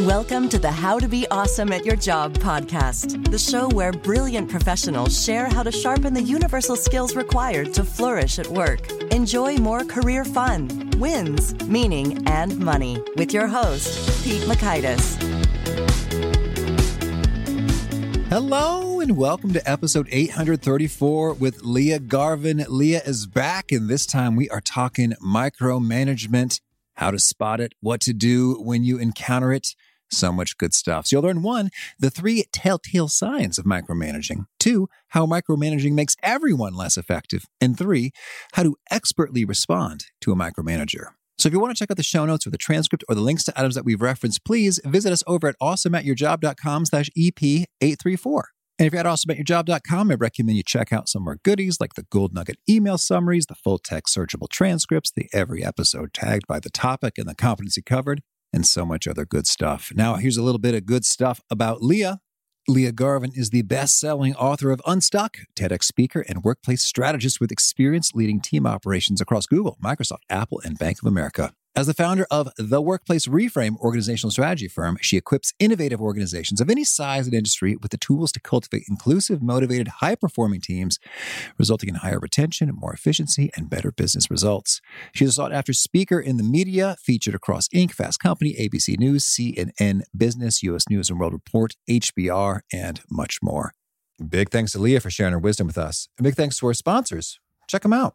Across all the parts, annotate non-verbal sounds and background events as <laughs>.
Welcome to the How to Be Awesome at Your Job podcast, the show where brilliant professionals share how to sharpen the universal skills required to flourish at work. Enjoy more career fun, wins, meaning, and money with your host, Pete Mockaitis. Hello and welcome to episode 834 with Leah Garvin. Leah is back, and this time we are talking micromanagement, how to spot it, what to do when you encounter it. So much good stuff. So you'll learn one, the three telltale signs of micromanaging, two, how micromanaging makes everyone less effective, and three, how to expertly respond to a micromanager. So if you want to check out the show notes or the transcript or the links to items that we've referenced, please visit us over at awesomeatyourjob.com slash EP834. And if you're at awesomeatyourjob.com, I recommend you check out some more goodies like the Gold Nugget email summaries, the full text searchable transcripts, the every episode tagged by the topic and the competency covered, and so much other good stuff. Now, here's a little bit of good stuff about Leah. Leah Garvin is the best selling author of Unstuck, TEDx speaker, and workplace strategist with experience leading team operations across Google, Microsoft, Apple, and Bank of America. As the founder of the Workplace Reframe organizational strategy firm, she equips innovative organizations of any size and industry with the tools to cultivate inclusive, motivated, high performing teams, resulting in higher retention, more efficiency, and better business results. She's a sought after speaker in the media, featured across Inc., Fast Company, ABC News, CNN Business, U.S. News and World Report, HBR, and much more. Big thanks to Leah for sharing her wisdom with us. And big thanks to our sponsors. Check them out.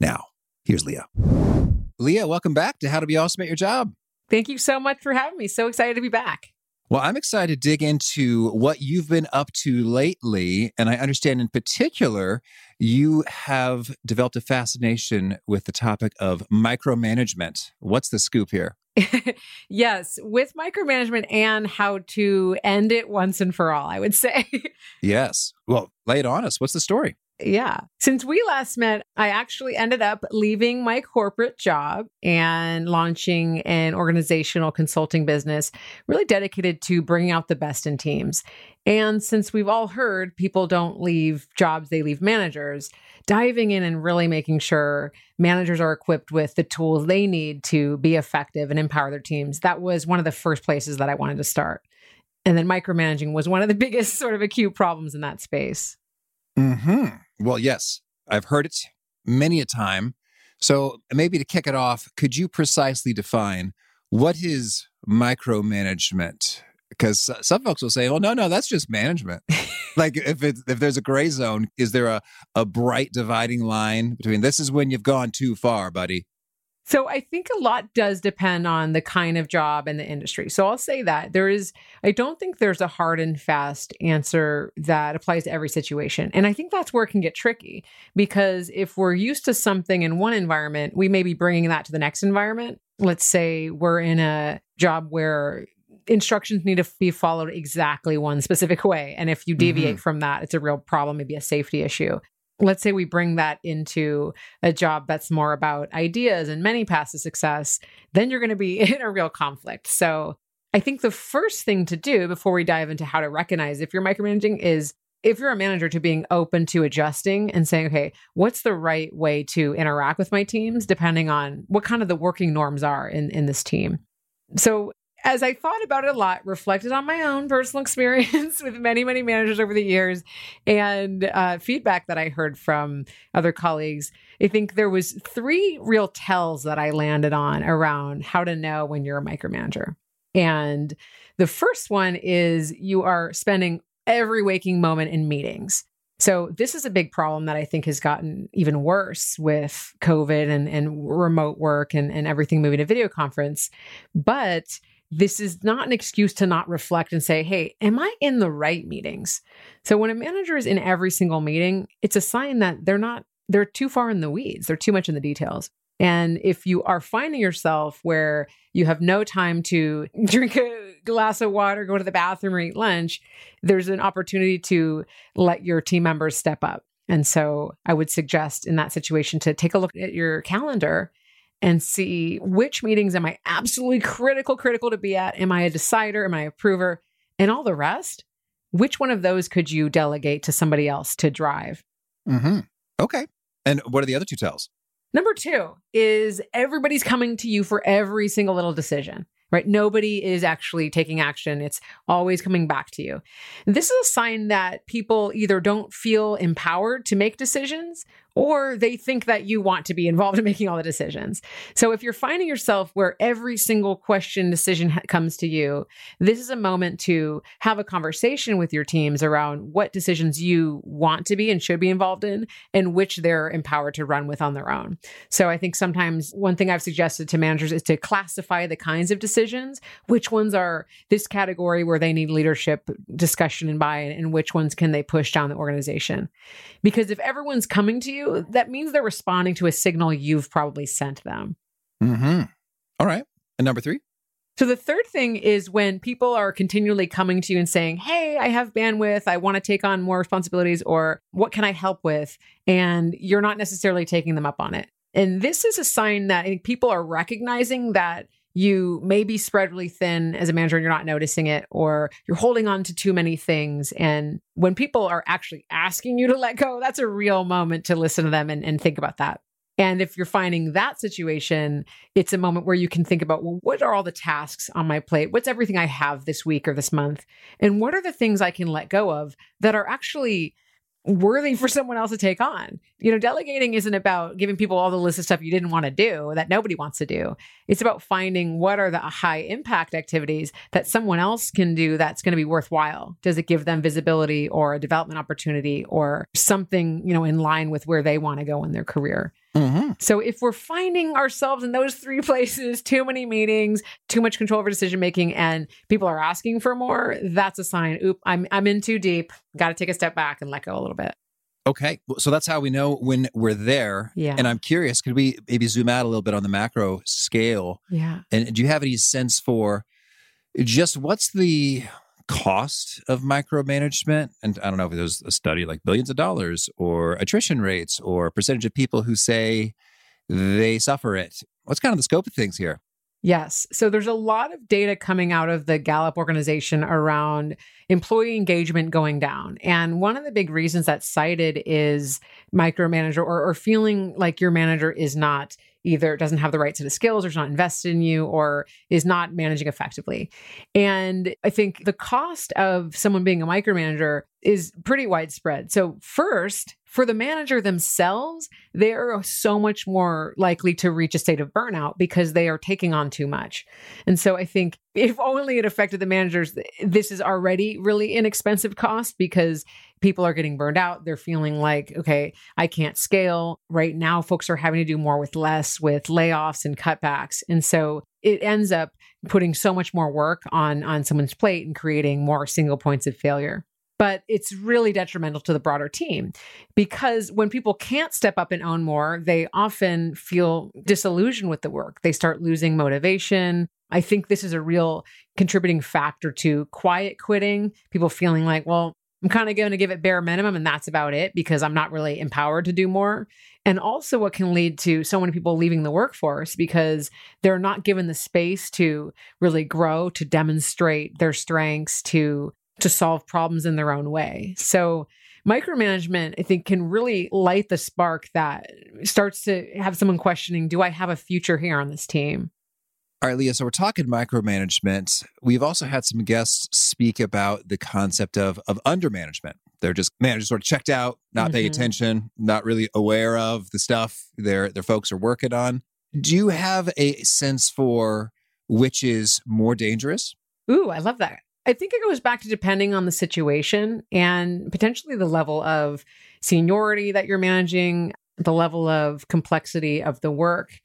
Now, here's Leah. Leah, welcome back to How to Be Awesome at Your Job. Thank you so much for having me. So excited to be back. Well, I'm excited to dig into what you've been up to lately. And I understand in particular, you have developed a fascination with the topic of micromanagement. What's the scoop here? <laughs> yes, with micromanagement and how to end it once and for all, I would say. <laughs> yes. Well, lay it on us. What's the story? Yeah. Since we last met, I actually ended up leaving my corporate job and launching an organizational consulting business really dedicated to bringing out the best in teams. And since we've all heard people don't leave jobs, they leave managers, diving in and really making sure managers are equipped with the tools they need to be effective and empower their teams, that was one of the first places that I wanted to start. And then micromanaging was one of the <laughs> biggest sort of acute problems in that space. Hmm. Well, yes, I've heard it many a time. So maybe to kick it off, could you precisely define what is micromanagement? Because some folks will say, "Well, no, no, that's just management." <laughs> like if it's if there's a gray zone, is there a a bright dividing line between this is when you've gone too far, buddy? So I think a lot does depend on the kind of job and the industry. So I'll say that there is, I don't think there's a hard and fast answer that applies to every situation. And I think that's where it can get tricky because if we're used to something in one environment, we may be bringing that to the next environment. Let's say we're in a job where instructions need to be followed exactly one specific way. And if you deviate mm-hmm. from that, it's a real problem, maybe a safety issue let's say we bring that into a job that's more about ideas and many paths to success, then you're going to be <laughs> in a real conflict. So I think the first thing to do before we dive into how to recognize if you're micromanaging is if you're a manager to being open to adjusting and saying, okay, what's the right way to interact with my teams depending on what kind of the working norms are in, in this team. So as I thought about it a lot, reflected on my own personal <laughs> experience with many, many managers over the years and uh, feedback that I heard from other colleagues, I think there was three real tells that I landed on around how to know when you're a micromanager. And the first one is you are spending every waking moment in meetings. So this is a big problem that I think has gotten even worse with COVID and, and remote work and, and everything moving to video conference. But this is not an excuse to not reflect and say, hey, am I in the right meetings? So when a manager is in every single meeting, it's a sign that they're not, they're too far in the weeds, they're too much in the details. And if you are finding yourself where you have no time to <laughs> drink a glass of water, go to the bathroom, or eat lunch, there's an opportunity to let your team members step up. And so I would suggest in that situation to take a look at your calendar and see which meetings am I absolutely critical, critical to be at? Am I a decider? Am I a approver? And all the rest, which one of those could you delegate to somebody else to drive? Mm-hmm. Okay. And what are the other two tells? Number two is everybody's coming to you for every single little decision, right? Nobody is actually taking action. It's always coming back to you. This is a sign that people either don't feel empowered to make decisions or they think that you want to be involved in making all the decisions. So if you're finding yourself where every single question decision ha- comes to you, this is a moment to have a conversation with your teams around what decisions you want to be and should be involved in and which they're empowered to run with on their own. So I think sometimes one thing I've suggested to managers is to classify the kinds of decisions, which ones are this category where they need leadership discussion and buy-in and which ones can they push down the organization. Because if everyone's coming to you that means they're responding to a signal you've probably sent them. Mm-hmm. All right. And number three? So the third thing is when people are continually coming to you and saying, Hey, I have bandwidth. I want to take on more responsibilities, or what can I help with? And you're not necessarily taking them up on it. And this is a sign that people are recognizing that you may be spread really thin as a manager and you're not noticing it, or you're holding on to too many things. And when people are actually asking you to let go, that's a real moment to listen to them and, and think about that. And if you're finding that situation, it's a moment where you can think about, well, what are all the tasks on my plate? What's everything I have this week or this month? And what are the things I can let go of that are actually worthy for someone else to take on. You know, delegating isn't about giving people all the list of stuff you didn't want to do that nobody wants to do. It's about finding what are the high impact activities that someone else can do that's going to be worthwhile. Does it give them visibility or a development opportunity or something, you know, in line with where they want to go in their career? Mm-hmm. So if we're finding ourselves in those three <laughs> places, too many meetings, too much control over decision making, and people are asking for more, that's a sign. Oop, I'm I'm in too deep. Got to take a step back and let go a little bit. Okay, so that's how we know when we're there. Yeah. And I'm curious, could we maybe zoom out a little bit on the macro scale? Yeah. And do you have any sense for just what's the cost of micromanagement? And I don't know if there's a study like billions of dollars or attrition rates or percentage of people who say they suffer it. What's kind of the scope of things here? Yes. So there's a lot of data coming out of the Gallup organization around employee engagement going down. And one of the big reasons that's cited is micromanager or, or feeling like your manager is not either doesn't have the right set of skills or is not invested in you or is not managing effectively. And I think the cost of someone being a micromanager is pretty widespread. So, first, for the manager themselves, they are so much more likely to reach a state of burnout because they are taking on too much. And so I think if only it affected the managers, this is already really inexpensive cost because people are getting burned out. They're feeling like, okay, I can't scale. Right now, folks are having to do more with less, with layoffs and cutbacks. And so it ends up putting so much more work on on someone's plate and creating more single points of failure but it's really detrimental to the broader team because when people can't step up and own more, they often feel disillusioned with the work. They start losing motivation. I think this is a real contributing factor to quiet quitting, people feeling like, well, I'm kind of going to give it bare minimum and that's about it because I'm not really empowered to do more. And also, what can lead to so many people leaving the workforce because they're not given the space to really grow, to demonstrate their strengths, to to solve problems in their own way. So micromanagement, I think, can really light the spark that starts to have someone questioning, do I have a future here on this team? All right, Leah. So we're talking micromanagement. We've also had some guests speak about the concept of of undermanagement. They're just managers sort of checked out, not mm-hmm. paying attention, not really aware of the stuff their their folks are working on. Do you have a sense for which is more dangerous? Ooh, I love that. I think it goes back to depending on the situation and potentially the level of seniority that you're managing, the level of complexity of the work.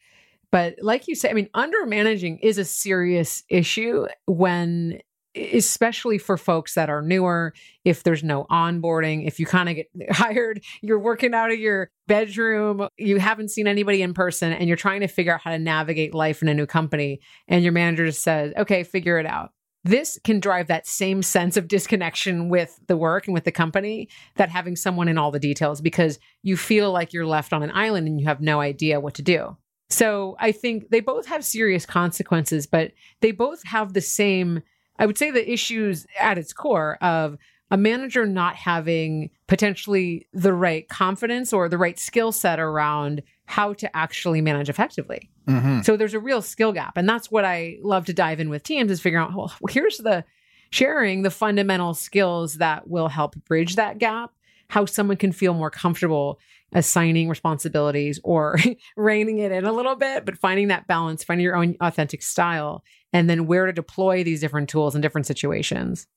But like you say, I mean, under managing is a serious issue when especially for folks that are newer, if there's no onboarding, if you kind of get <laughs> hired, you're working out of your bedroom, you haven't seen anybody in person, and you're trying to figure out how to navigate life in a new company, and your manager just says, okay, figure it out. This can drive that same sense of disconnection with the work and with the company that having someone in all the details because you feel like you're left on an island and you have no idea what to do. So I think they both have serious consequences, but they both have the same I would say the issues at its core of a manager not having potentially the right confidence or the right skill set around how to actually manage effectively. Mm-hmm. So there's a real skill gap. And that's what I love to dive in with teams is figuring out, well, here's the sharing the fundamental skills that will help bridge that gap, how someone can feel more comfortable assigning responsibilities or <laughs> reining it in a little bit, but finding that balance, finding your own authentic style, and then where to deploy these different tools in different situations.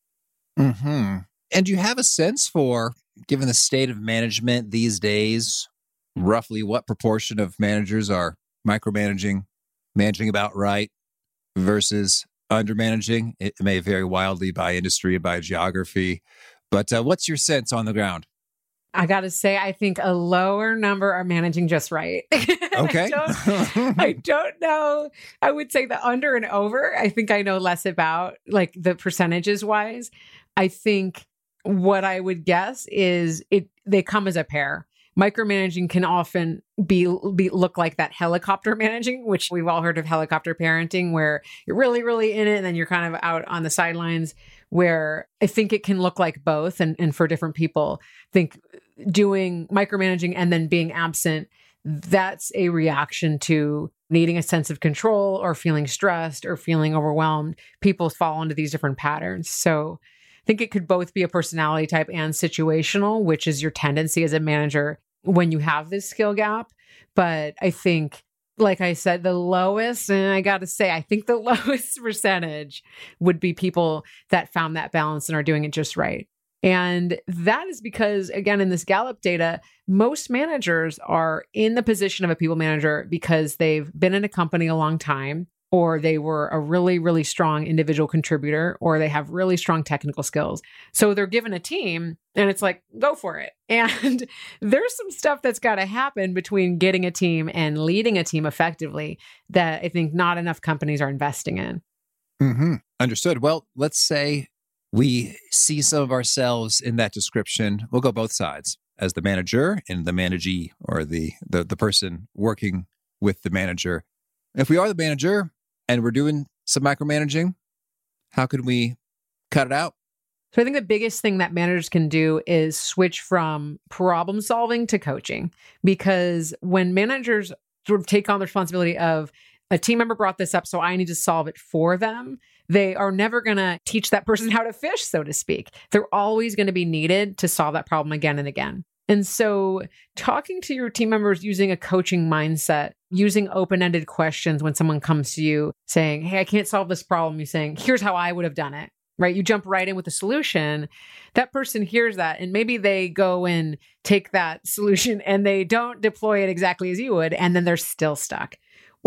Hmm. And you have a sense for, given the state of management these days, roughly what proportion of managers are micromanaging, managing about right, versus undermanaging? It may vary wildly by industry and by geography. But uh, what's your sense on the ground? I got to say, I think a lower number are managing just right. <laughs> Okay. I, don't, <laughs> I don't know. I would say the under and over, I think I know less about like the percentages wise. I think what I would guess is it they come as a pair. Micromanaging can often be, be look like that helicopter <laughs> managing, which we've all heard of helicopter parenting, where you're really, really in it and then you're kind of out on the sidelines. Where I think it can look like both, and, and for different people, think doing micromanaging and then being absent, that's a reaction to needing a sense of control or feeling stressed or feeling overwhelmed. People fall into these different patterns. So think it could both be a personality type and situational, which is your tendency as a manager when you have this skill gap. But I think, like I said, the lowest, and I got to say, I think the <laughs> lowest percentage would be people that found that balance and are doing it just right. And that is because, again, in this Gallup data, most managers are in the position of a people manager because they've been in a company a long time, or they were a really, really strong individual contributor, or they have really strong technical skills. So they're given a team and it's like, go for it. <laughs> And there's some stuff that's got to happen between getting a team and leading a team effectively that I think not enough companies are investing in. Mm-hmm. Understood. Well, let's say we see some of ourselves in that description. We'll go both sides as the manager and the managee or the, the, the person working with the manager. If we are the manager and we're doing some micromanaging, how can we cut it out? So I think the biggest thing that managers can do is switch from problem solving to coaching because when managers sort of take on the responsibility of a team member brought this up, so I need to solve it for them, they are never going to teach that person <laughs> how to fish, so to speak. They're always going to be needed to solve that problem again and again. And so, talking to your team members using a coaching mindset, using open ended questions when someone comes to you saying, Hey, I can't solve this problem. You're saying, Here's how I would have done it, right? You jump right in with a solution. That person hears that, and maybe they go and take that <laughs> solution and they don't deploy it exactly as you would, and then they're still stuck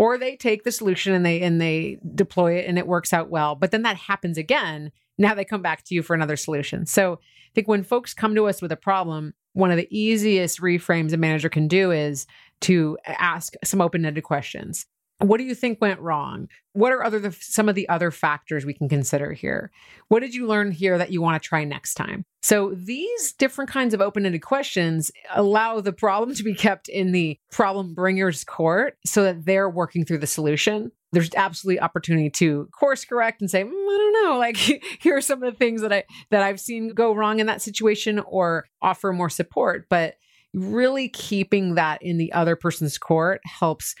or they take the solution and they and they deploy it and it works out well but then that happens again now they come back to you for another solution so i think when folks come to us with a problem one of the easiest reframes a manager can do is to ask some open-ended questions. What do you think went wrong? What are other the, some of the other factors we can consider here? What did you learn here that you want to try next time? So these different kinds of open-ended questions allow the problem to be kept in the problem bringer's court so that they're working through the solution. There's absolutely opportunity to course correct and say mm, i don't know like <laughs> here are some of the things that i that i've seen go wrong in that situation or offer more support. But really keeping that in the other person's court helps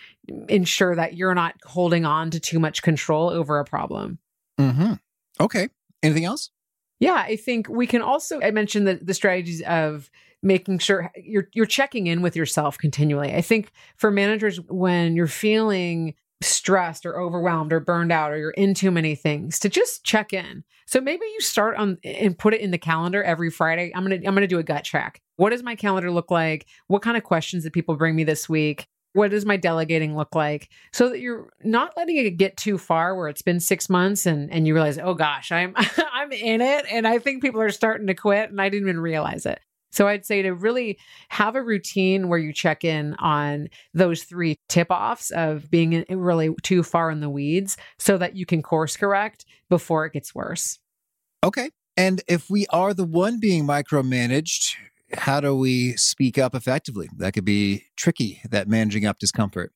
ensure that you're not holding on to too much control over a problem. Mm-hmm. Okay. Anything else? Yeah, I think we can also. I mentioned the, the strategies of making sure you're you're checking in with yourself continually. I think for managers, when you're feeling stressed or overwhelmed or burned out or you're in too many things to just check in. So maybe you start on and put it in the calendar every Friday. I'm going to I'm going to do a gut track. What does my calendar look like? What kind of questions did people bring me this week? What does my delegating look like? So that you're not letting it get too far where it's been 6 months and and you realize, "Oh gosh, I'm <laughs> I'm in it and I think people are starting to quit and I didn't even realize it." So I'd say to really have a routine where you check in on those three tip offs of being really too far in the weeds so that you can course correct before it gets worse. Okay. And if we are the one being micromanaged, how do we speak up effectively? That could be tricky, that managing up discomfort.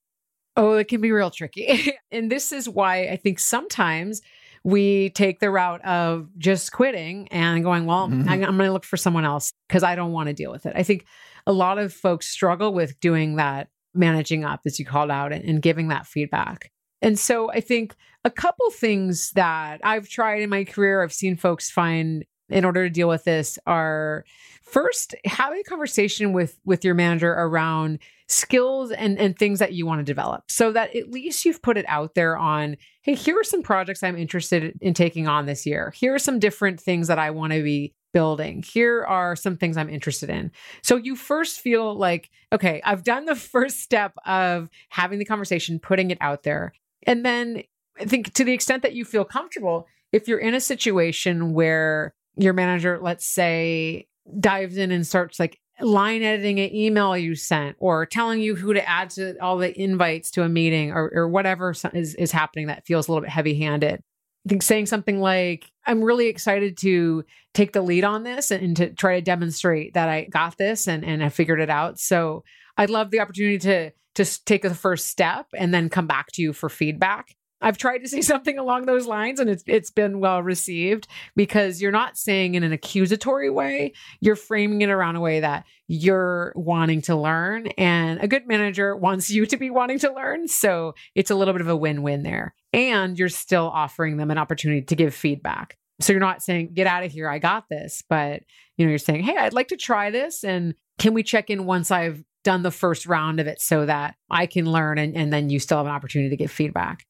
Oh, it can be real tricky. <laughs> and this is why I think sometimes we take the route of just quitting and going, well, mm-hmm. I'm going to look for someone else because I don't want to deal with it. I think a lot of folks struggle with doing that, managing up, as you called out, and, and giving that feedback. And so I think a couple things that I've tried in my career, I've seen folks find in order to deal with this are first having a conversation with with your manager around skills and and things that you want to develop so that at least you've put it out there on hey here are some projects i'm interested in taking on this year. Here are some different things that i want to be building. Here are some things i'm interested in. So you first feel like okay i've done the <laughs> first step of having the conversation putting it out there. And then i think to the extent that you feel comfortable if you're in a situation where your manager let's say dives in and starts like line editing an email you sent or telling you who to add to all the invites to a meeting or, or whatever is, is happening that feels a little bit heavy handed. I think saying something like, I'm really excited to take the lead on this and, and, to try to demonstrate that I got this and, and I figured it out. So I'd love the opportunity to to take the first step and then come back to you for feedback. I've tried to say <laughs> something along those lines and it's it's been well received because you're not saying in an accusatory way, you're framing it around a way that you're wanting to learn and a good manager wants you to be wanting to learn, so it's a little bit of a win-win there. And you're still offering them an opportunity to give feedback. So you're not saying get out of here, I got this, but you know, you're saying, "Hey, I'd like to try this and can we check in once I've done the first round of it so that I can learn and, and then you still have an opportunity to give feedback.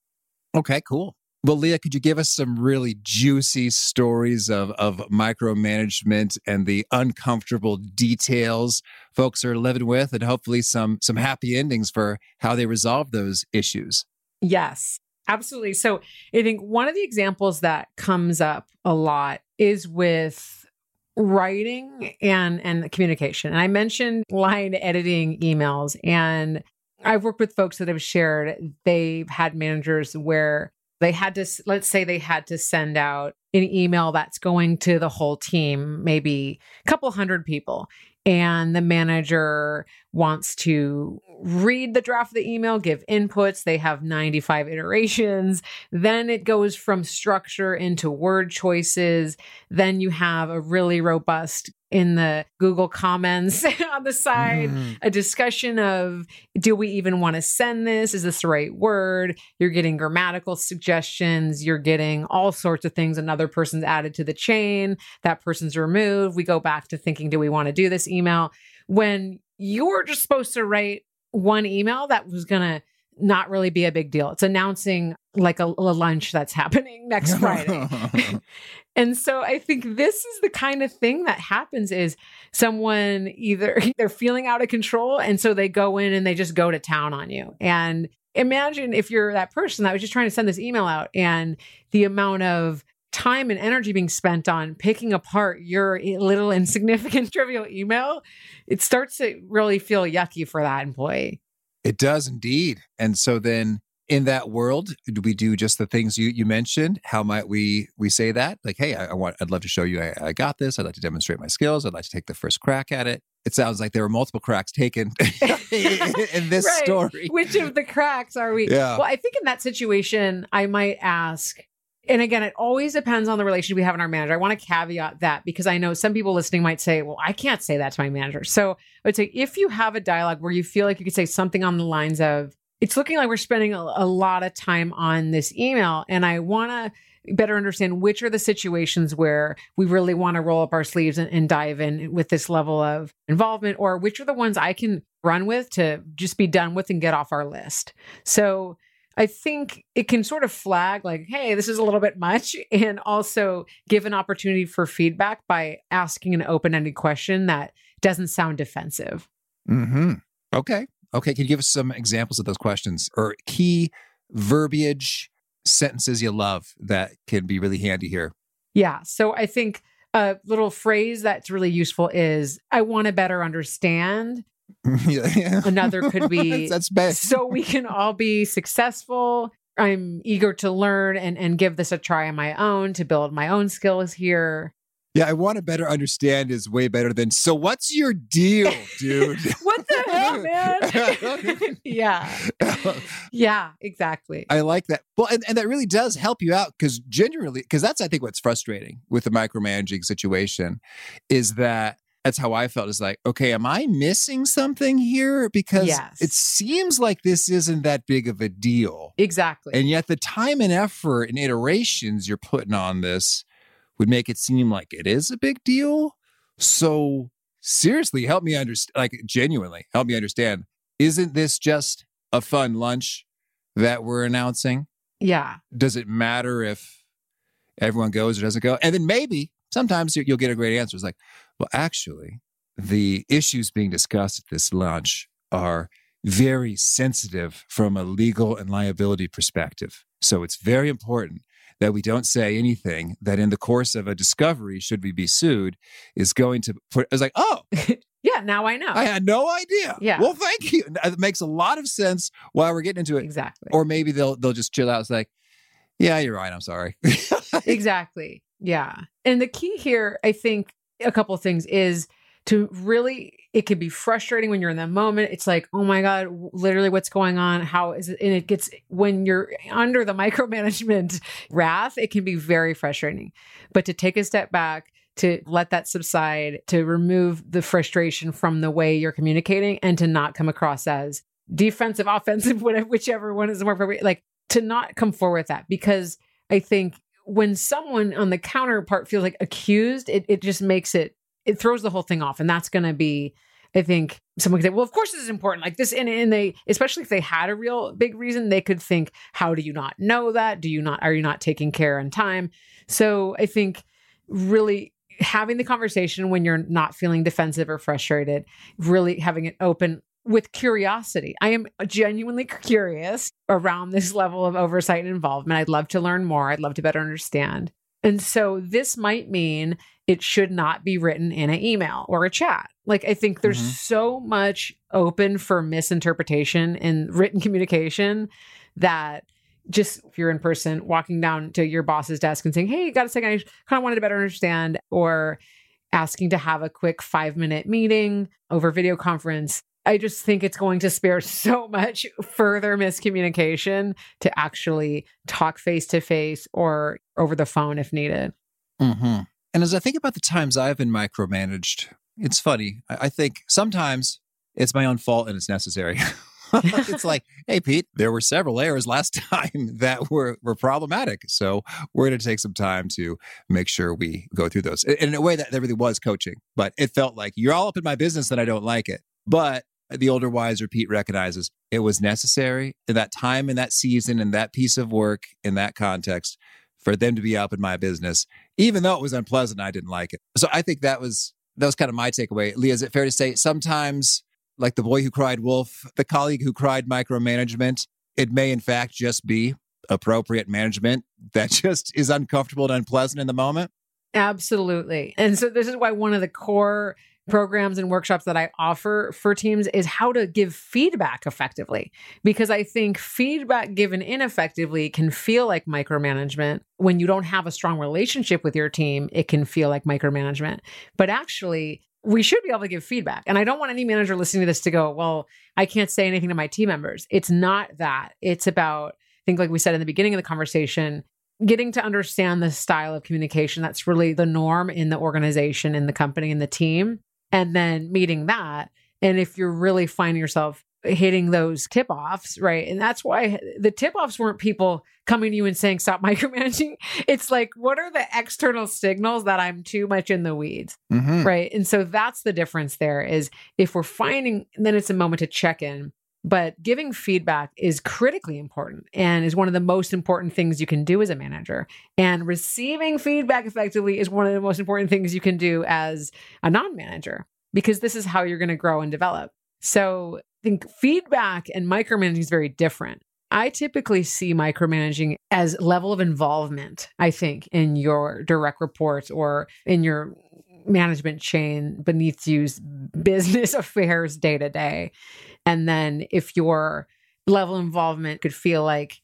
Okay, cool. Well, Leah, could you give us some really juicy stories of, of micromanagement and the uncomfortable details folks are living with and hopefully some some happy endings for how they resolve those issues? Yes, absolutely. So I think one of the examples that comes up a lot is with writing and and communication. And I mentioned line editing emails and I've worked with folks that have shared they've had managers where they had to let's say they had to send out an email that's going to the whole team, maybe a couple hundred people and the manager wants to read the draft of the email, give inputs. They have 95 iterations. Then it goes from structure into word choices. Then you have a really robust in the Google comments <laughs> on the side, mm. a discussion of do we even want to send this? Is this the right word? You're getting grammatical suggestions. You're getting all sorts of things. Another person's added to the chain. That person's removed. We go back to thinking, do we want to do this email? When you're just supposed to write one email that was going to not really be a big deal. It's announcing like a, a lunch that's happening <laughs> next Friday. <laughs> and so I think this is the kind of thing that happens is someone either <laughs> they're feeling out of control and so they go in and they just go to town on you. And imagine if you're that person that was just trying to send this email out and the amount of time and energy being spent on picking apart your little insignificant trivial email, it starts to really feel yucky for that employee. It does indeed. And so then in that world, do we do just the things you, you mentioned? How might we we say that? Like, hey, I, I want I'd love to show you I, I, got this. I'd like to demonstrate my skills. I'd like to take the first crack at it. It sounds like there were multiple cracks taken <laughs> in this <laughs> right. story. Which of the cracks are we? Yeah. Well, I think in that situation, I might ask, and again, it always depends on the relationship we have in our manager. I want to caveat that because I know some people listening might say, well, I can't say that to my manager. So I would say if you have a dialogue where you feel like you could say something on the lines of, it's looking like we're spending a, a lot of time on this email, and I want to better understand which are the situations where we really want to roll up our sleeves and, and dive in with this level of involvement, or which are the ones I can run with to just be done with and get off our list. So I think it can sort of flag like, hey, this is a little bit much, <laughs> and also give an opportunity for feedback by asking an open ended question that doesn't sound defensive. Hmm. Okay. Okay. Can you give us some examples of those questions or key verbiage sentences you love that can be really handy here? Yeah. So I think a little phrase that's really useful is I want to better understand. <laughs> yeah. Another could <laughs> be that's bad. so we can all be successful. I'm eager to learn and, and give this a try on my own to build my own skills here. Yeah, I want to better understand is way better than so what's your deal, dude? <laughs> what the hell, man? yeah. Yeah, exactly. I like that. Well, and, and that really does help you out because genuinely, because that's I think what's frustrating with the micromanaging situation is that that's how I felt is like, okay, am I missing something here? Because Yes. it seems like this isn't that big of a deal. Exactly. And yet the time and effort and iterations you're putting on this would make it seem like it is a big deal. So seriously, help me understand, like genuinely help me understand. Isn't this just a fun lunch that we're announcing? yeah. Does it matter if everyone goes or doesn't go? And then maybe sometimes you- you'll get a great answer. It's like, well, actually, the issues being discussed at this lunch are very sensitive from a legal and liability perspective. So it's very important that we don't say anything that in the course of a discovery, should we be sued, is going to put, I was like, oh, <laughs> Yeah, now I know. I had no idea. Yeah. Well, thank you. It makes a lot of sense while we're getting into it. exactly. Or maybe they'll they'll just chill out. It's like, yeah, you're right. I'm sorry. <laughs> exactly. Yeah. And the key here, I think, a couple of things is to really, it can be frustrating when you're in that moment. It's like, oh my God, literally what's going on? How is it? And it gets, when you're under the <laughs> micromanagement wrath, it can be very frustrating. But to take a step back, to let that subside, to remove the frustration from the way you're communicating and to not come across as defensive, <laughs> offensive, whatever, whichever one is more appropriate, like to not come forward with that because I think when someone on the counterpart feels like accused, it, it just makes it, it throws the whole thing off. And that's going to be, I think someone could say, well, of course this is important. Like this, and, and they, especially if they had a real big reason, they could think, how do you not know that? Do you not, are you not taking care in time? So I think really having the conversation when you're not feeling defensive or frustrated, really having it open with curiosity. I am genuinely curious around this level of oversight and involvement. I'd love to learn more. I'd love to better understand. And so this might mean it should not be written in an email or a chat. Like I think there's Mhm. so much open for misinterpretation in written communication that just if you're in person walking down to your boss's desk and saying, Hey, got a second, I kind of wanted to better understand, or asking to have a quick five minute meeting over video conference. I just think it's going to spare so <laughs> much further miscommunication to actually talk face to face or over the phone if needed. hmm And as I think about the times I've been micromanaged, it's funny. I, think sometimes it's my own fault and it's necessary. <laughs> it's like, <laughs> hey, Pete, there were several errors last time that were, were problematic. So we're going to take some time to make sure we go through those. In in a way that there really was coaching, but it felt like you're all up in my business and I don't like it. But the older, wiser Pete recognizes it was necessary in that time, in that season, in that piece of work, in that context for them to be up in my business, even though it was unpleasant. I didn't like it. So I think that was that was kind of my takeaway. Leah, is it fair to say sometimes, like the boy who cried wolf, the colleague who cried micromanagement, it may in fact just be appropriate management that <laughs> just is uncomfortable and unpleasant in the moment? Absolutely. And so this is why one of the core programs and workshops that I offer for teams is how to give feedback effectively. Because I think feedback given ineffectively can feel like micromanagement. When you don't have a strong relationship with your team, it can feel like micromanagement. But actually, we should be able to give feedback. And I don't want any manager listening to this to go, well, I can't say anything to my team members. It's not that. It's about, I think, like we said in the beginning of the conversation, getting to understand the style of communication that's really the norm in the organization, in the company, in the team, and then meeting that. And if you're really finding yourself hitting those tip offs, right? And that's why the tip offs weren't people coming to you and saying, stop <laughs> micromanaging. It's like, what are the external signals that I'm too much in the weeds? Mm-hmm. Right. And so that's the difference there is if we're finding, then it's a moment to check in. But giving feedback is critically important and is one of the most important things you can do as a manager. And receiving feedback effectively is one of the most important things you can do as a non manager because this is how you're going to grow and develop. So I think feedback and micromanaging is very different. I typically see micromanaging as level of involvement, I think, in your direct reports or in your management chain beneath you's business <laughs> affairs day to day. And then if your level involvement could feel like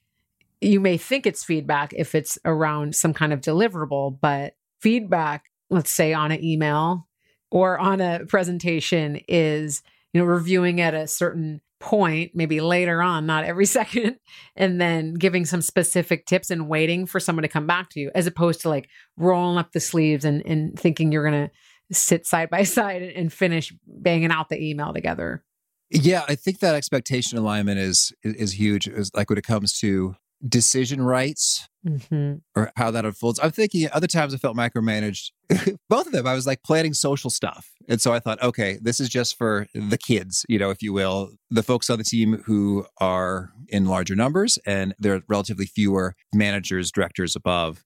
you may think it's feedback if it's around some kind of deliverable, but feedback, let's say on an email or on a presentation is, you know, reviewing at a certain point, maybe later on, not every <laughs> second, and then giving some specific tips and waiting for someone to come back to you, as opposed to like rolling up the sleeves and, and thinking you're going to sit side by <laughs> side and finish banging out the email together. Yeah, I think that expectation alignment is is huge. Is like when it comes to decision rights mm-hmm. or how that unfolds. I'm thinking other times I felt micromanaged. <laughs> Both of them, I was like planning social stuff, and so I thought, okay, this is just for the kids, you know, if you will, the folks on the team who are in larger numbers, and there are relatively fewer managers, directors above.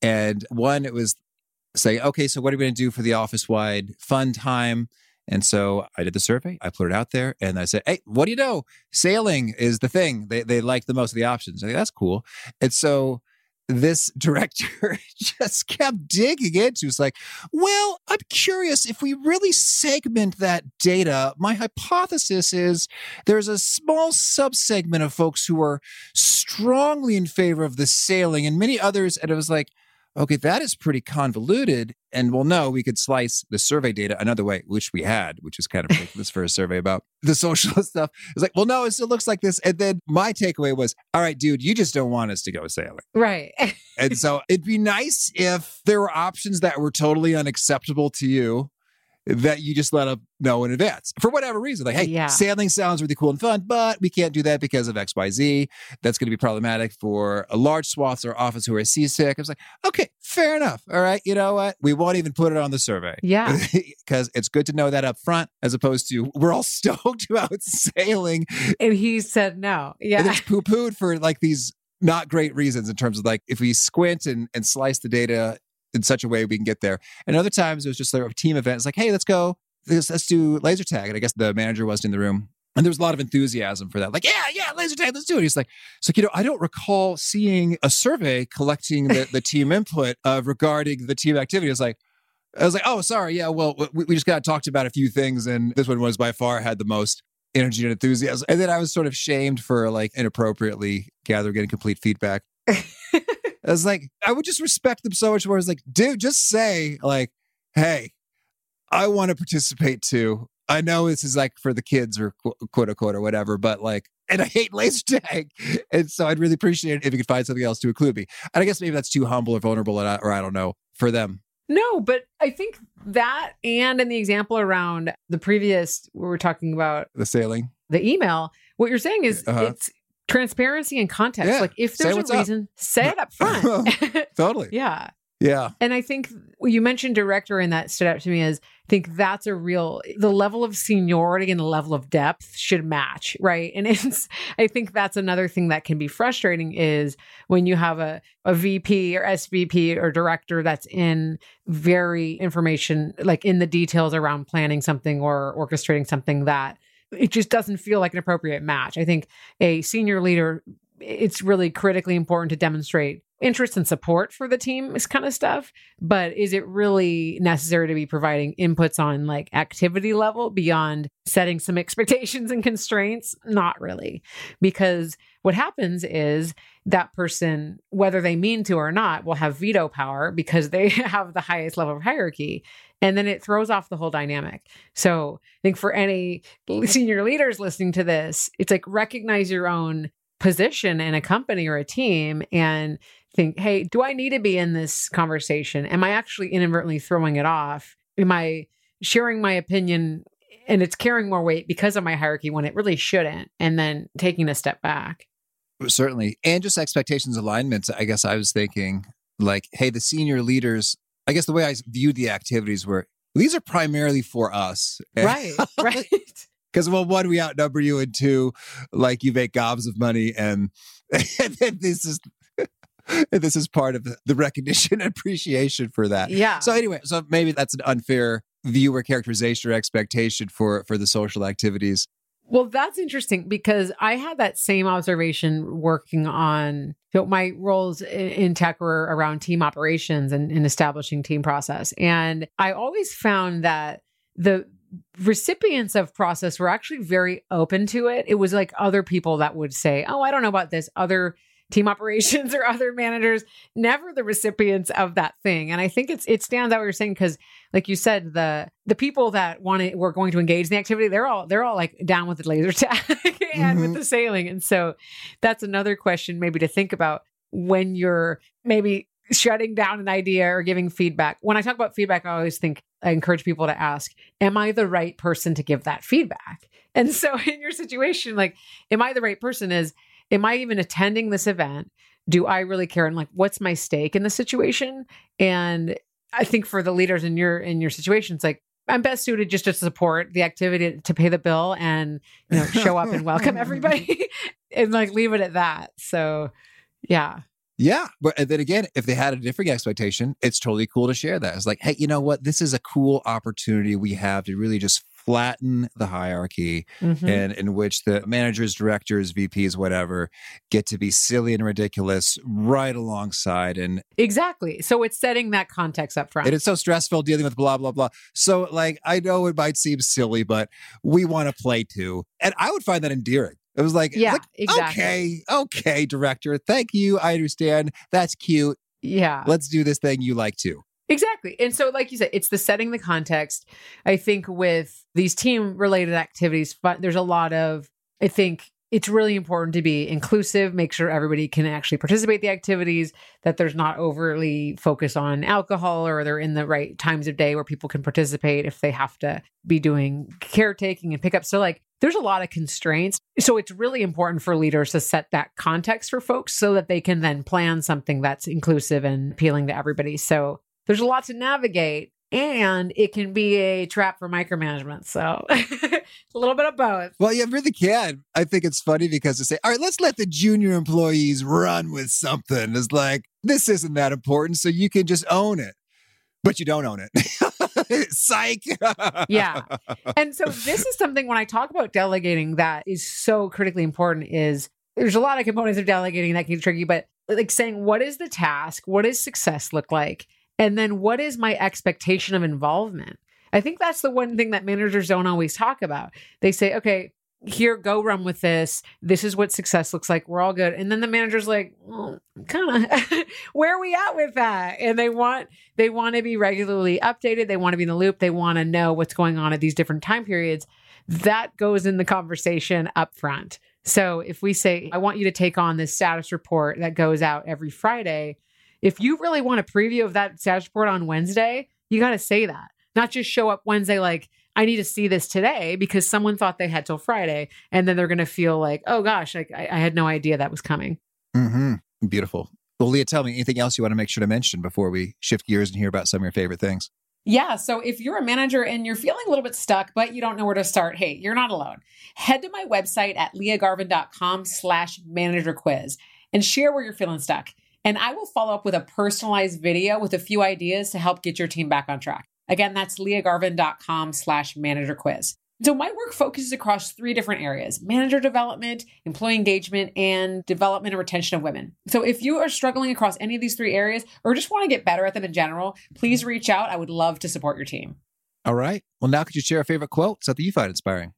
And one, it was say, okay, so what are we going to do for the office wide fun time? And so I did the survey, I put it out there, and I said, Hey, what do you know? Sailing is the thing they, they like the most of the options. I think that's cool. And so this <laughs> director just kept digging into it. it's like well i'm curious if we really segment that data my hypothesis is there's a small subsegment of folks who are strongly in favor of the sailing and many others and it was like okay, that is pretty convoluted. And well, no, we could slice the survey data another way, which we had, which is kind of ridiculous for a survey about <laughs> the socialist <laughs> stuff. It's like, well, no, it still looks like this. And then my takeaway was, all right, dude, you just don't want us to go sailing. Right. and so it'd be nice if there were options that were totally unacceptable to you that you just let them know in advance for whatever reason. Like, hey, yeah. sailing sounds really cool and fun, but we can't do that because of XYZ. That's going to be problematic for a large swaths of our office who are seasick. I was like, okay, fair enough. All right. You know what? We won't even put it on the survey. Yeah. <laughs> Because it's good to know that up front as opposed to <laughs> we're all stoked <laughs> about sailing. And he said no. Yeah. And it's poo pooed for like these not great reasons in terms of like if we squint and, and slice the data in such a way we can get there. And other times it was just like a team event. It's like, hey, let's go, let's, let's do laser tag. And I guess the manager wasn't in the room. And there was a lot of enthusiasm for that. Like, yeah, yeah, laser tag, let's do it. He's like, so, you know, I don't recall seeing a survey collecting the, the team <laughs> input uh, regarding the team activity. I was like, I was like, oh, sorry. Yeah, well, we, we just got talked about a few things. And this one was by far had the most energy and enthusiasm. And then I was sort of shamed for like inappropriately gathering incomplete feedback. <laughs> I was like, I would just respect them so much more. I was like, dude, just say, like, hey, I want to participate too. I know this is like for the kids or quote unquote or whatever, but like, and I hate laser tag. <laughs> And so I'd really appreciate it if you could find something else to include me. And I guess maybe that's too humble or vulnerable or I don't know for them. No, but I think that and in the example around the previous, we were talking about the sailing, the email, what you're saying is uh-huh. it's transparency and context. Yeah. Like if there's a reason, up. say it up front. <laughs> <laughs> totally. yeah. Yeah. And I think you mentioned director, and that stood out to me as I think that's a real, the level of seniority and the level of depth should match, right? And <laughs> it's, I think that's another thing that can be frustrating is when you have a, a VP or SVP or director that's in very information, like in the details around planning something or orchestrating something that it just doesn't feel like an appropriate match. I think a senior leader, it's really critically important to demonstrate interest and support for the team, this kind of stuff. But is it really necessary to be providing inputs on like activity level beyond setting some expectations and constraints? Not really. Because what happens is that person, whether they mean to or not, will have veto power because they <laughs> have the highest level of hierarchy and then it throws off the whole dynamic. So I think for any <laughs> senior leaders listening to this, it's like recognize your own position in a company or a team and think, hey, do I need to be in this conversation? Am I actually inadvertently throwing it off? Am I sharing my opinion and it's carrying more weight because of my hierarchy when it really shouldn't? And then taking a step back. Certainly. And just expectations alignments. I guess I was thinking, like, hey, the senior leaders I guess the way I viewed the activities were these are primarily for us. Right, <laughs> right. Because well, one, we outnumber you, and two, like you make gobs of money, and, <laughs> and this is <laughs> this is part of the recognition and appreciation for that. Yeah. So anyway, so maybe that's an unfair viewer characterization or expectation for for the social activities. Well, that's interesting because I had that same observation working on so my roles in, in tech were around team operations and, and establishing team process. And I always found that the recipients of process were actually very open to it. It was like other people that would say, Oh, I don't know about this. Other team operations <laughs> or other managers, never the recipients of that thing. And I think it's it stands out what you're saying because, like you said, the the people that want to were going to engage in the activity, they're all they're all like down with the laser tag <laughs> and Mhm. with the sailing. And so that's another question maybe to think about when you're maybe shutting down an idea or giving feedback. When I talk about feedback, I always think I encourage people to ask, Am I the right person to give that feedback? And so <laughs> in your situation, like, am I the right person? Is am I even attending this event? Do I really care? And like, what's my stake in the situation? And I think for the leaders in your in your situation, it's like I'm best suited just to support the activity to pay the bill and you know show up and welcome <laughs> everybody <laughs> and like leave it at that. So yeah. Yeah. But and then again, if they had a different expectation, it's totally cool to share that. It's like, hey, you know what? This is a cool opportunity we have to really just flatten the hierarchy Mhm. and in which the managers, directors, VPs, whatever, get to be silly and ridiculous right alongside. And Exactly. So it's setting that context up front. it is so stressful dealing with blah, blah, blah. So, like, I know it might seem silly, but we want to play too. And I would find that endearing. It was like, Yeah, like, exactly. okay, okay, director. Thank you. I understand. That's cute. yeah. Let's do this thing you like too. Exactly. And so, like you said, it's the setting the context. I think with these team related activities, but there's a lot of, I think it's really important to be inclusive, make sure everybody can actually participate the activities, that there's not overly focus on alcohol or they're in the right times of day where people can participate if they have to be doing caretaking and pickup. So, like, there's a lot of constraints. So, it's really important for leaders to set that context for folks so that they can then plan something that's inclusive and appealing to everybody. So, there's a lot to navigate and it can be a trap for micromanagement. So <laughs> a little bit of both. Well, you really can. I think it's funny because to say, all right, let's let the junior employees run with something. It's like, this isn't that important. So you can just own it, but you don't own it. <laughs> Psych. Yeah. <laughs> And so this is something when I talk about delegating that is so critically important is there's a lot of components of delegating that can be tricky, but like saying what is the task? What does success look like? And then what is my expectation of involvement? I think that's the one thing that managers don't always talk about. They say, okay, here, go run with this. This is what success looks like. We're all good. And then the manager's like, kind of, <laughs> where are we at with that? And they want they want to be regularly updated. They want to be in the loop. They want to know what's going on at these different time periods. That goes in the conversation up front. So if we say, I want you to take on this status report that goes out every Friday, if you really want a preview of that status report on Wednesday, you got to say that, not just show up Wednesday like, I need to see this today because someone thought they had till Friday. And then they're going to feel like, oh gosh, I, I had no idea that was coming. hmm Beautiful. Well, Leah, tell me anything else you want to make sure to mention before we shift gears and hear about some of your favorite things. Yeah. So if you're a manager and you're feeling a little bit stuck, but you don't know where to start, hey, you're not alone. Head to my website at leahgarvin.com slash manager quiz and share where you're feeling stuck. And I will follow up with a personalized video with a few ideas to help get your team back on track. Again, that's leahgarvin.com slash manager quiz. So my work focuses across three different areas, manager development, employee engagement, and development and retention of women. So if you are struggling across any of these three areas or just want to get better at them in general, please reach out. I would love to support your team. All right. Well, now could you share a favorite quote, that you find inspiring?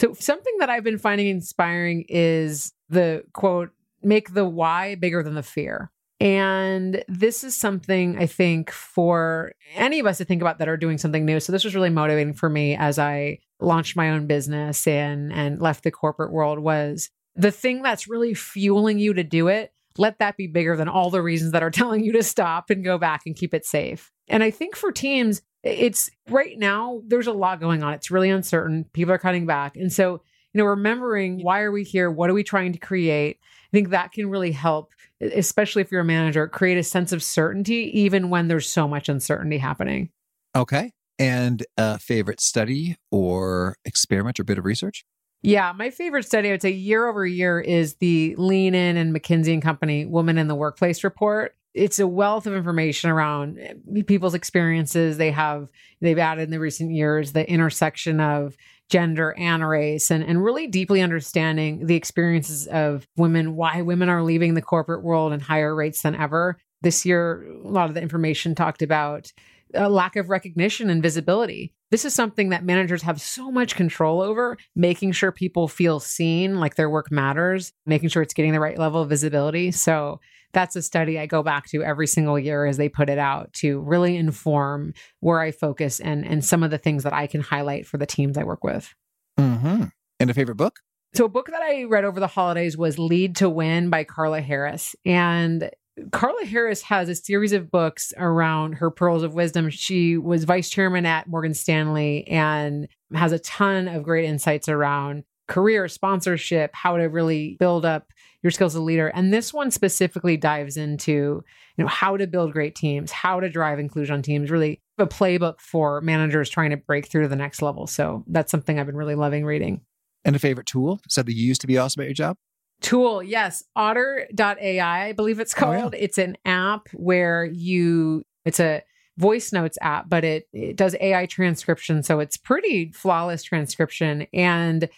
So something that I've been finding inspiring is the quote, make the why bigger than the fear. And this is something I think for any of us to think about that are doing something new. So this was really motivating for me as I launched my own business and and left the corporate world was the thing that's really fueling you to do it, let that be bigger than all the reasons that are <laughs> telling you to stop and go back and keep it safe. And I think for teams, it's right now there's a lot going on. It's really uncertain. People are cutting back. And so, you know, remembering why are we here? What are we trying to create? I think that can really help, especially if you're a manager, create a sense of certainty even when there's so much uncertainty happening. Okay. And a favorite study or experiment or bit of research? Yeah, my favorite study, I would say year over year, is the Lean In and McKinsey and Company Women in the Workplace report. It's a wealth of information around eh, people's experiences. They have they've added in the recent years the intersection of gender and race and, and really deeply understanding the experiences of women, why women are leaving the corporate world in higher rates than ever. This year, a lot of the information talked about a lack of recognition and visibility. This is something that managers have so much control over, making sure people feel seen, like their work matters, making sure it's getting the right level of visibility. So that's a study I go back to every single year as they put it out to really inform where I focus and and some of the things that I can highlight for the teams I work with. Mm-hmm. And a favorite book? So a book that I read over the holidays was Lead to Win by Carla Harris. And Carla Harris has a series of books around her pearls of wisdom. She was vice chairman at Morgan Stanley and has a ton of great insights around career, sponsorship, how to really build up your skills as a leader. And this one specifically dives into, you know, how to build great teams, how to drive inclusion on teams, really a playbook for managers trying to break through to the next level. So that's something I've been really loving reading. And a favorite tool, something you used to be awesome at your job? Tool, yes. Otter.ai, I believe it's called. Oh, yeah. It's an app where you, it's a voice notes app, but it, it does AI transcription. So it's pretty flawless transcription. And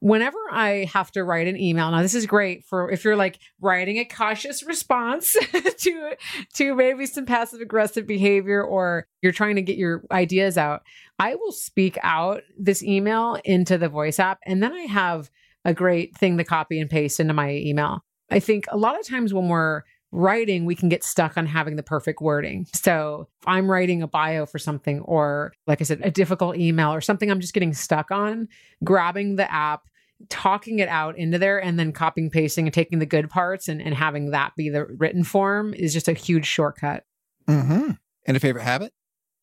whenever I have to write an email, now this is great for if you're like writing a cautious response <laughs> to to maybe some passive aggressive behavior or you're trying to get your ideas out, I will speak out this email into the voice app and then I have a great thing to copy and paste into my email. I think a lot of times when we're writing, we can get stuck on having the perfect wording. So if I'm writing a bio for something, or like I said, a difficult email or something I'm just getting stuck on, grabbing the app, talking it out into there, and then copying, pasting, and taking the good parts and, and having that be the written form is just a huge shortcut. Mm-hmm. And a favorite habit?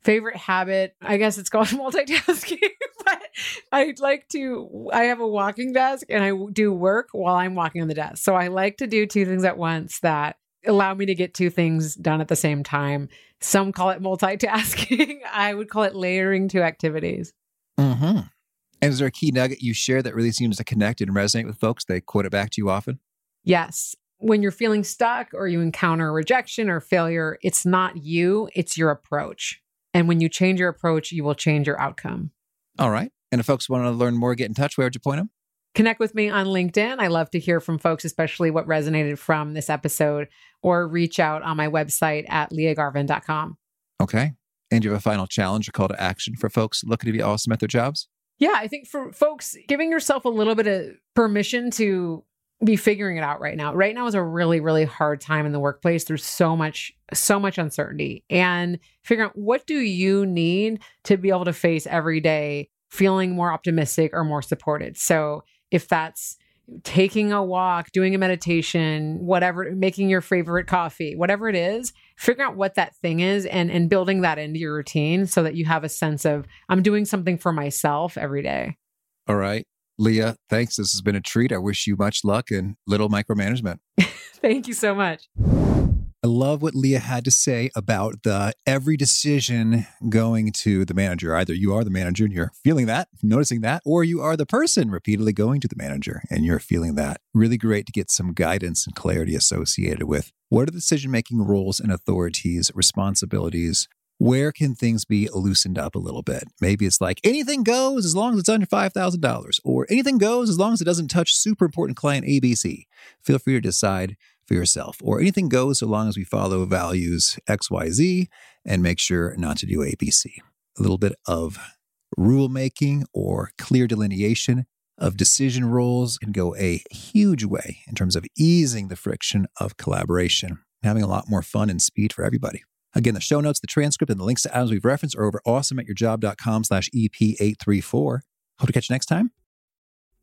Favorite habit, I guess it's called <laughs> multitasking, <laughs> but I'd like to. I have a walking desk and I do work while I'm walking on the desk. So I like to do two things at once that allow me to get two things done at the same time. Some call it multitasking. <laughs> I would call it layering two activities. Mm-hmm. And is there a key nugget you share that really seems to connect and resonate with folks? They quote it back to you often? Yes. When you're feeling stuck or you encounter rejection or failure, it's not you, it's your approach. And when you change your approach, you will change your outcome. All right. And if folks want to learn more, get in touch, where would you point them? Connect with me on LinkedIn. I love to hear from folks, especially what resonated from this episode, or reach out on my website at leahgarvin.com. Okay. And you have a final challenge or call to action for folks looking to be awesome at their jobs? Yeah, I think for folks, giving yourself a little bit of permission to be figuring it out right now. Right now is a really, really hard time in the workplace. There's so much, so much uncertainty. And figuring out what do you need to be able to face every day feeling more optimistic or more supported. So if that's taking a walk, doing a meditation, whatever, making your favorite coffee, whatever it is, figure out what that thing is and and building that into your routine so that you have a sense of I'm doing something for myself every day. All right. Leah, thanks. This has been a treat. I wish you much luck and little micromanagement. <laughs> Thank you so much. I love what Leah had to say about the every decision going to the manager. Either you are the manager and you're feeling that, noticing that, or you are the person repeatedly going to the manager and you're feeling that. Really great to get some guidance and clarity associated with what are the decision making roles and authorities, responsibilities. Where can things be loosened up a little bit? Maybe it's like anything goes as long as it's under $5,000, or anything goes as long as it doesn't touch super important client ABC. Feel free to decide for yourself, or anything goes so long as we follow values XYZ and make sure not to do ABC. A little bit of rule making or clear delineation of decision roles can go a huge way in terms of easing the friction of collaboration, having a lot more fun and speed for everybody. Again, the show notes, the transcript, and the links to items we've referenced are over awesomeatyourjob.com slash EP834. Hope to catch you next time,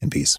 and peace.